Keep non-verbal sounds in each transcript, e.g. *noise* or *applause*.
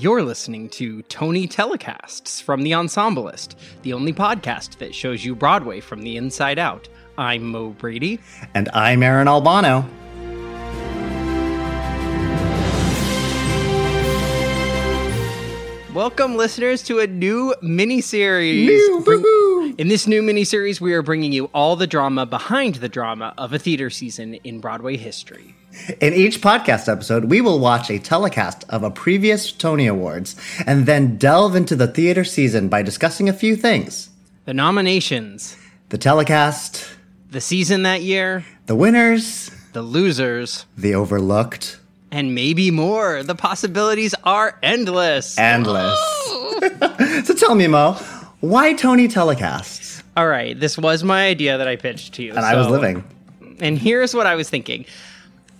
You're listening to Tony Telecasts from The Ensemblist, the only podcast that shows you Broadway from the inside out. I'm Mo Brady. And I'm Aaron Albano. Welcome, listeners, to a new mini-series. New, woohoo! In this new mini-series, we are bringing you all the drama behind the drama of a theater season in Broadway history. In each podcast episode, we will watch a telecast of a previous Tony Awards and then delve into the theater season by discussing a few things The nominations, the telecast, the season that year, the winners, the losers, the overlooked, and maybe more. The possibilities are endless. endless. *laughs* so tell me, Mo, why Tony telecasts? All right, this was my idea that I pitched to you. And I was living. And here's what I was thinking.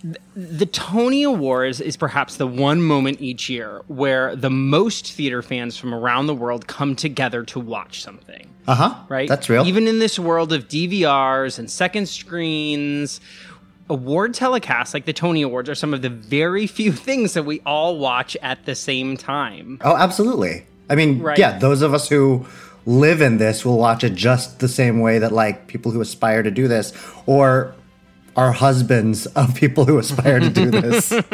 Th- The Tony Awards is perhaps the one moment each year where the most theater fans from around the world come together to watch something. Uh huh. Right? That's real. Even in this world of DVRs and second screens, award telecasts like the Tony Awards are some of the very few *laughs* things that we all watch at the same time. oh, absolutely. I mean, Right. yeah, those of us who live in this will watch it just the same way that like people who aspire to do this or are husbands of people who aspire to do this *laughs*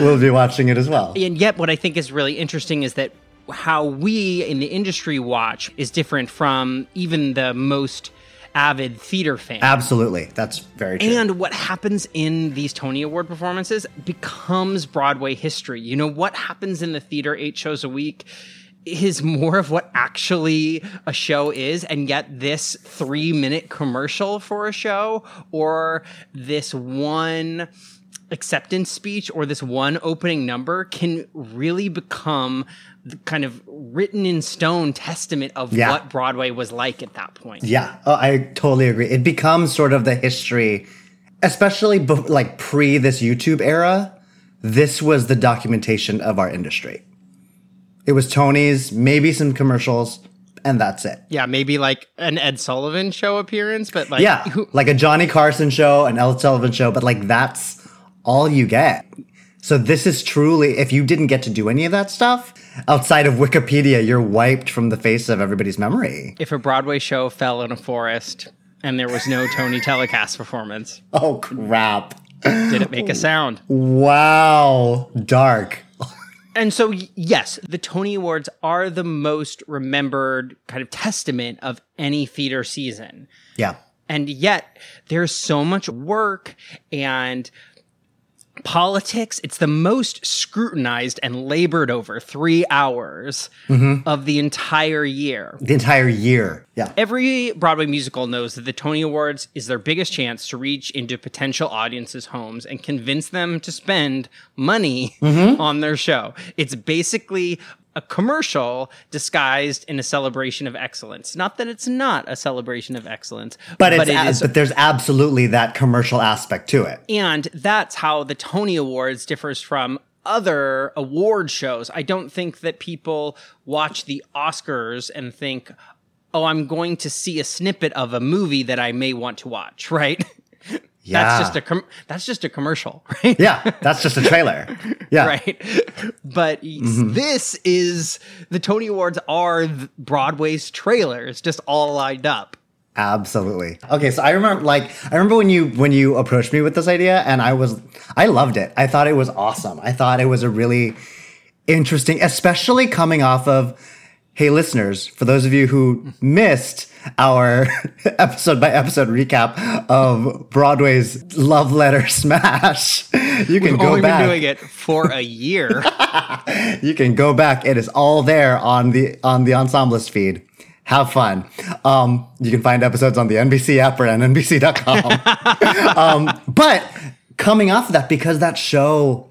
will be watching it as well. And yet, what I think is really interesting is that how we in the industry watch is different from even the most avid theater fan. Absolutely. That's very true. And what happens in these Tony Award performances becomes Broadway history. You know, what happens in the theater eight shows a week is more of what actually a show is. And yet, this three minute commercial for a show or this one acceptance speech or this one opening number can really become the kind of written in stone testament of Yeah. what Broadway was like at that point. Yeah, oh, I totally agree. It becomes sort of the history, especially bef- like pre this YouTube era. This was the documentation of our industry. It was Tony's, maybe some commercials, and that's it. Yeah, maybe like an Ed Sullivan show appearance, but like yeah, who, like a Johnny Carson show, an El Sullivan show, but like that's all you get. So this is truly, if you didn't get to do any of that stuff outside of Wikipedia, you're wiped from the face of everybody's memory. if a Broadway show fell in a forest and there was no Tony telecast performance, *laughs* Oh crap! did it make a sound? Wow, dark. And so, yes, the Tony Awards are the most remembered kind of testament of any theater season. Yeah. And yet, there's so much work and politics. It's the most scrutinized and labored over three hours Mhm. of the entire year. The entire year. Yeah. Every Broadway musical knows that the Tony Awards is their biggest chance to reach into potential audiences' homes and convince them to spend money Mhm. *laughs* on their show. It's basically a commercial disguised in a celebration of excellence. Not that it's not a celebration of excellence, But it's it is but there's absolutely that commercial aspect to it. and that's how the Tony Awards differs from other award shows. I don't think that people watch the Oscars and think, oh, I'm going to see a snippet of a movie that I may want to watch, *laughs* right? Yeah. That's just a com- that's just a commercial, *laughs* right? Yeah, that's just a trailer. Yeah. right. But Mhm. this is the Tony Awards are Broadway's trailers, just all lined up. Absolutely. Okay, so I remember like I remember when you when you approached me with this idea and I was I loved it. I thought it was awesome. I thought it was a really interesting especially coming off of hey listeners, for those of you who missed our *laughs* episode by episode recap of Broadway's Love Letter *laughs* Smash, you can go back. We've go only back. been doing it for a year. *laughs* you can go back. It is all there on the on the Ensemblist feed. Have fun. Um, you can find episodes on the NBC app or on NBC.com. um, but coming off of that, because that show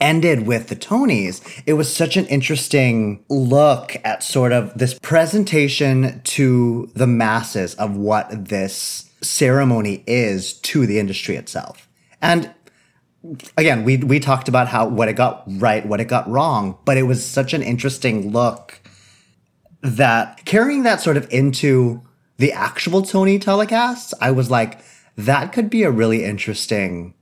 ended with the Tonys, it was such an interesting look at sort of this presentation to the masses of what this ceremony is to the industry itself. And again, we we talked about how what it got right, what it got wrong, but it was such an interesting look that carrying that sort of into the actual Tony telecasts, I was like, that could be a really interesting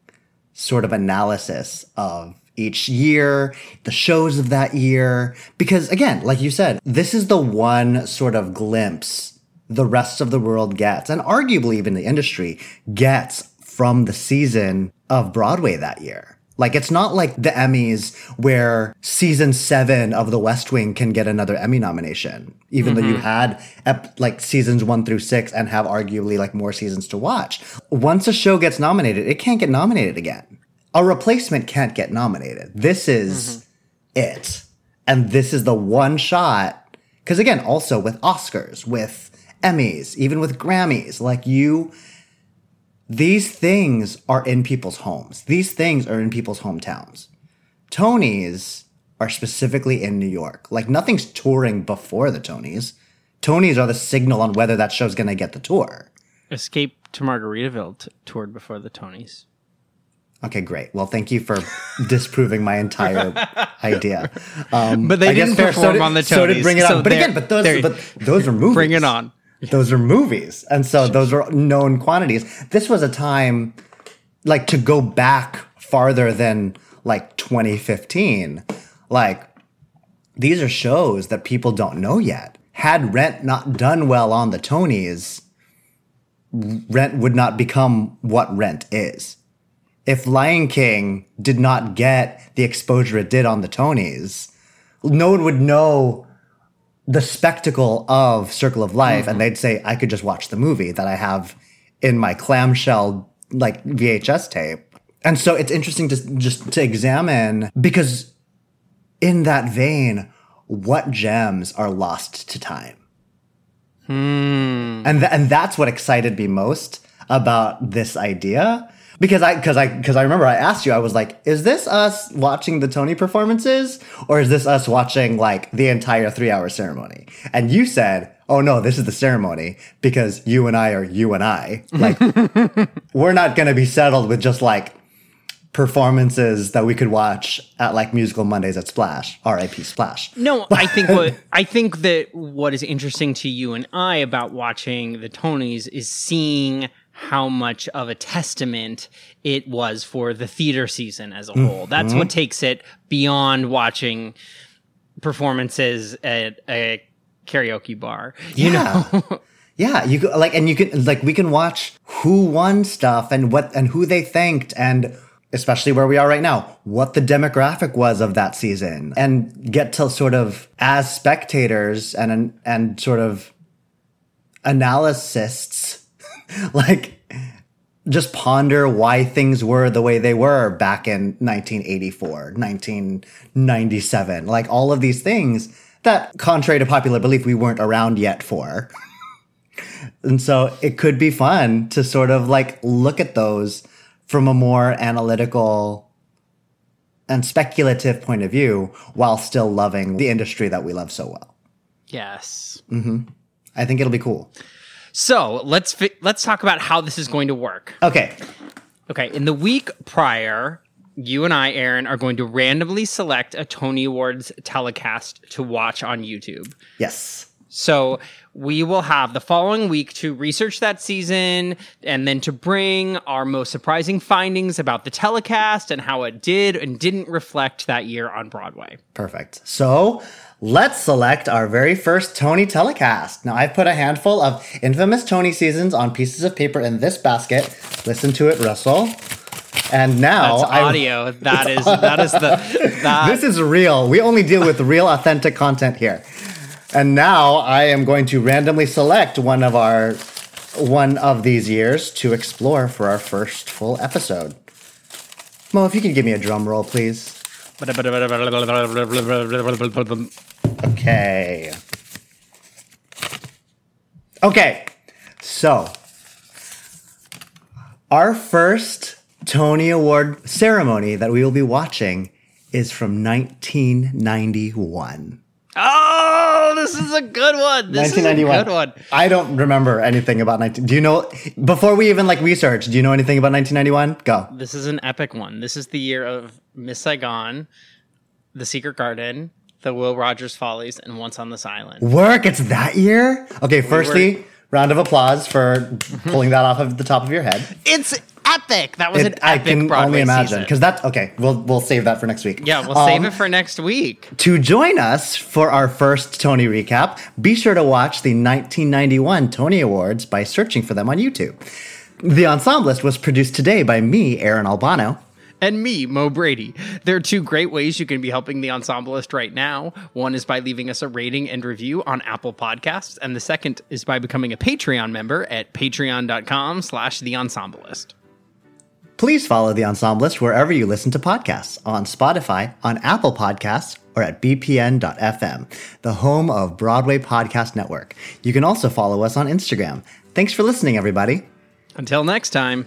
sort of analysis of each year, the shows of that year. Because again, like you said, this is the one sort of glimpse the rest of the world gets, and arguably even the industry gets from the season of Broadway that year. Like it's not like the Emmys where season seven of The West Wing can get another Emmy nomination, even though you Mhm. had ep- like seasons one through six and have arguably like more seasons to watch. Once a show gets nominated, it can't get nominated again. A replacement can't get nominated. This is mm-hmm. it. And this is the one shot. Because again, also with Oscars, with Emmys, even with Grammys, like you, these things are in people's homes. These things are in people's hometowns. Tonys are specifically in New York. Like nothing's touring before the Tonys. Tonys are the signal on whether that show's going to get the tour. Escape to Margaritaville t- toured before the Tonys. Okay, great. Well, thank you for *laughs* disproving my entire idea. Um, But they I didn't fair. perform did- on the Tonys. So did Bring It so On. But again, but those, but those are movies. *laughs* Bring It On. Those are movies, and so those are known quantities. This was a time, like to go back farther than like 2015. Like these are shows that people don't know yet. Had Rent not done well on the Tonys, Rent would not become what Rent is. If Lion King did not get the exposure it did on the Tonys, no one would know the spectacle of Circle of Life, and they'd say, I could just watch the movie that I have in my clamshell like VHS tape. And so it's interesting to just to examine because in that vein, what gems are lost to time? Hmm. And th- and that's what excited me most about this idea because I because I because I remember I asked you I was like is this us watching the Tony performances? Or is this us watching like the entire 3-hour ceremony? And you said oh no this is the ceremony because you and I are you and I. Like *laughs* we're not going to be settled with just like performances that we could watch at like musical Mondays at Splash. RIP Splash. No, *laughs* I think what I think that what is interesting to you and I about watching the Tonys is seeing how much of a testament it was for the theater season as a mm-hmm. whole. That's what takes it beyond watching performances at a karaoke bar. You Yeah. know? *laughs* Yeah, you could, like, and you can like we can watch who won stuff and what and who they thanked and especially where we are right now, what the demographic was of that season and get to sort of as spectators and and sort of analysts *laughs* like just ponder why things were the way they were back in 1984, 1997, like all of these things that contrary to popular belief we weren't around yet for. *laughs* and so it could be fun to sort of like look at those from a more analytical and speculative point of view while still loving the industry that we love so well. Yes. Mm-hmm. I think it'll be cool. So let's fi- let's talk about how this is going to work. Okay. Okay. In the week prior, you and I, Aaron, are going to randomly select a Tony Awards telecast to watch on YouTube. Yes. So we will have the following week to research that season and then to bring our most surprising findings about the telecast and how it did and didn't reflect that year on Broadway. Perfect. So let's select our very first Tony telecast. Now, I've put a handful of infamous Tony seasons on pieces of paper in this basket. Listen to it, Russell. And now That's I- audio. *laughs* That is that is the that this is real. We only deal with real, authentic content here. And now I am going to randomly select one of our one of these years to explore for our first full episode. Mo, if you could give me a drum roll, please. *laughs* Okay. Okay. So, our first Tony Award ceremony that we will be watching is from 1991. Oh, this is a good one. This is a 1991. good one. I don't remember anything about 19. Do you know before we even like research? Do you know anything about 1991? Go. This is an epic one. This is the year of Miss Saigon, The Secret Garden, The Will Rogers Follies, and Once on This Island. Work. It's that year. Okay. Firstly, round of applause for pulling that off of the top of your head. It's epic. That was It- an I epic can Broadway only imagine season. because that's okay. We'll we'll save that for next week. Yeah, we'll save Um, it for next week. To join us for our first Tony recap, be sure to watch the 1991 Tony Awards by searching for them on YouTube. The Ensemblist was produced today by me, Aaron Albano. And me, Mo Brady. There are two great ways you can be helping the Ensemblist right now. One is by leaving us a rating and review on Apple Podcasts, and the second is by becoming a Patreon member at patreon.com slash the Ensemblist. Please follow The Ensemblist wherever you listen to podcasts on Spotify, on Apple Podcasts, or at bpn.fm, the home of Broadway Podcast Network. You can also follow us on Instagram. Thanks for listening, everybody. Until next time.